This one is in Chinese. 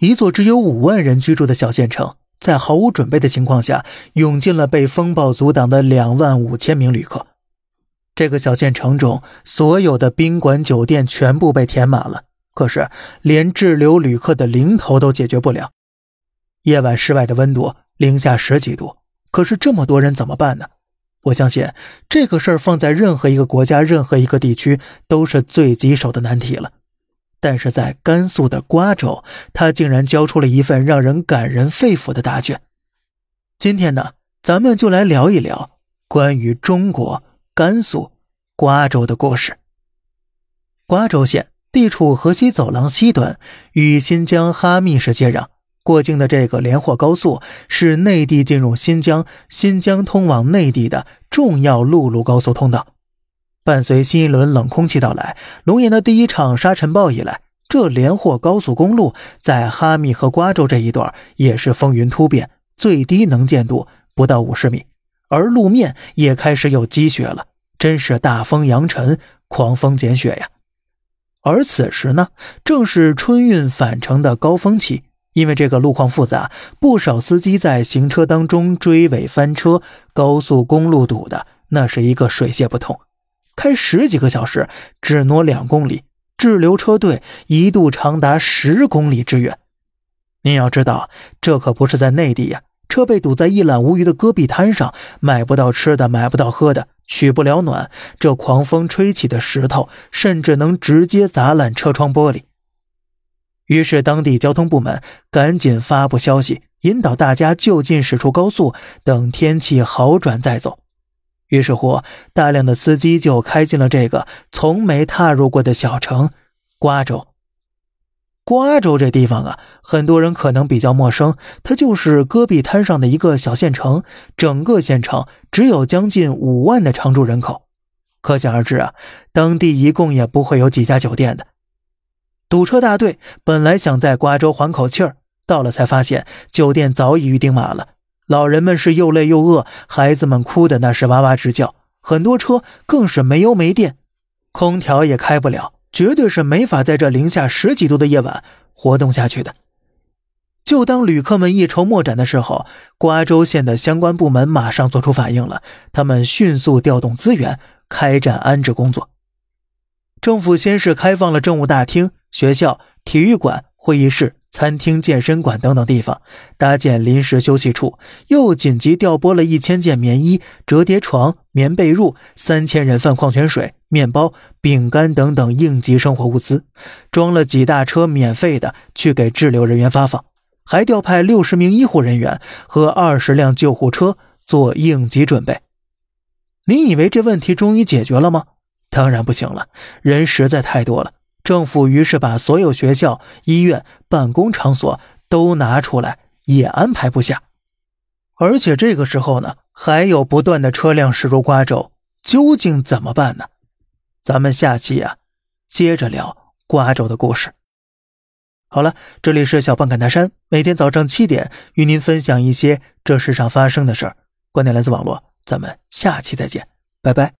一座只有五万人居住的小县城，在毫无准备的情况下，涌进了被风暴阻挡的两万五千名旅客。这个小县城中，所有的宾馆、酒店全部被填满了，可是连滞留旅客的零头都解决不了。夜晚室外的温度零下十几度，可是这么多人怎么办呢？我相信这个事儿放在任何一个国家、任何一个地区都是最棘手的难题了。但是在甘肃的瓜州，他竟然交出了一份让人感人肺腑的答卷。今天呢，咱们就来聊一聊关于中国甘肃瓜州的故事。瓜州县地处河西走廊西端，与新疆哈密市接壤。过境的这个连霍高速是内地进入新疆、新疆通往内地的重要陆路高速通道。伴随新一轮冷空气到来，龙岩的第一场沙尘暴以来，这连霍高速公路在哈密和瓜州这一段也是风云突变，最低能见度不到五十米，而路面也开始有积雪了，真是大风扬尘，狂风减雪呀！而此时呢，正是春运返程的高峰期，因为这个路况复杂，不少司机在行车当中追尾翻车，高速公路堵的那是一个水泄不通。开十几个小时，只挪两公里，滞留车队一度长达十公里之远。您要知道，这可不是在内地呀，车被堵在一览无余的戈壁滩上，买不到吃的，买不到喝的，取不了暖。这狂风吹起的石头，甚至能直接砸烂车窗玻璃。于是，当地交通部门赶紧发布消息，引导大家就近驶出高速，等天气好转再走。于是乎，大量的司机就开进了这个从没踏入过的小城瓜州。瓜州这地方啊，很多人可能比较陌生，它就是戈壁滩上的一个小县城，整个县城只有将近五万的常住人口，可想而知啊，当地一共也不会有几家酒店的。堵车大队本来想在瓜州缓口气儿，到了才发现酒店早已预订满了。老人们是又累又饿，孩子们哭的那是哇哇直叫，很多车更是没油没电，空调也开不了，绝对是没法在这零下十几度的夜晚活动下去的。就当旅客们一筹莫展的时候，瓜州县的相关部门马上做出反应了，他们迅速调动资源，开展安置工作。政府先是开放了政务大厅、学校、体育馆、会议室。餐厅、健身馆等等地方搭建临时休息处，又紧急调拨了一千件棉衣、折叠床、棉被褥、三千人份矿泉水、面包、饼干等等应急生活物资，装了几大车免费的去给滞留人员发放，还调派六十名医护人员和二十辆救护车做应急准备。你以为这问题终于解决了吗？当然不行了，人实在太多了。政府于是把所有学校、医院、办公场所都拿出来，也安排不下。而且这个时候呢，还有不断的车辆驶入瓜州，究竟怎么办呢？咱们下期啊，接着聊瓜州的故事。好了，这里是小胖侃大山，每天早上七点与您分享一些这世上发生的事儿。观点来自网络，咱们下期再见，拜拜。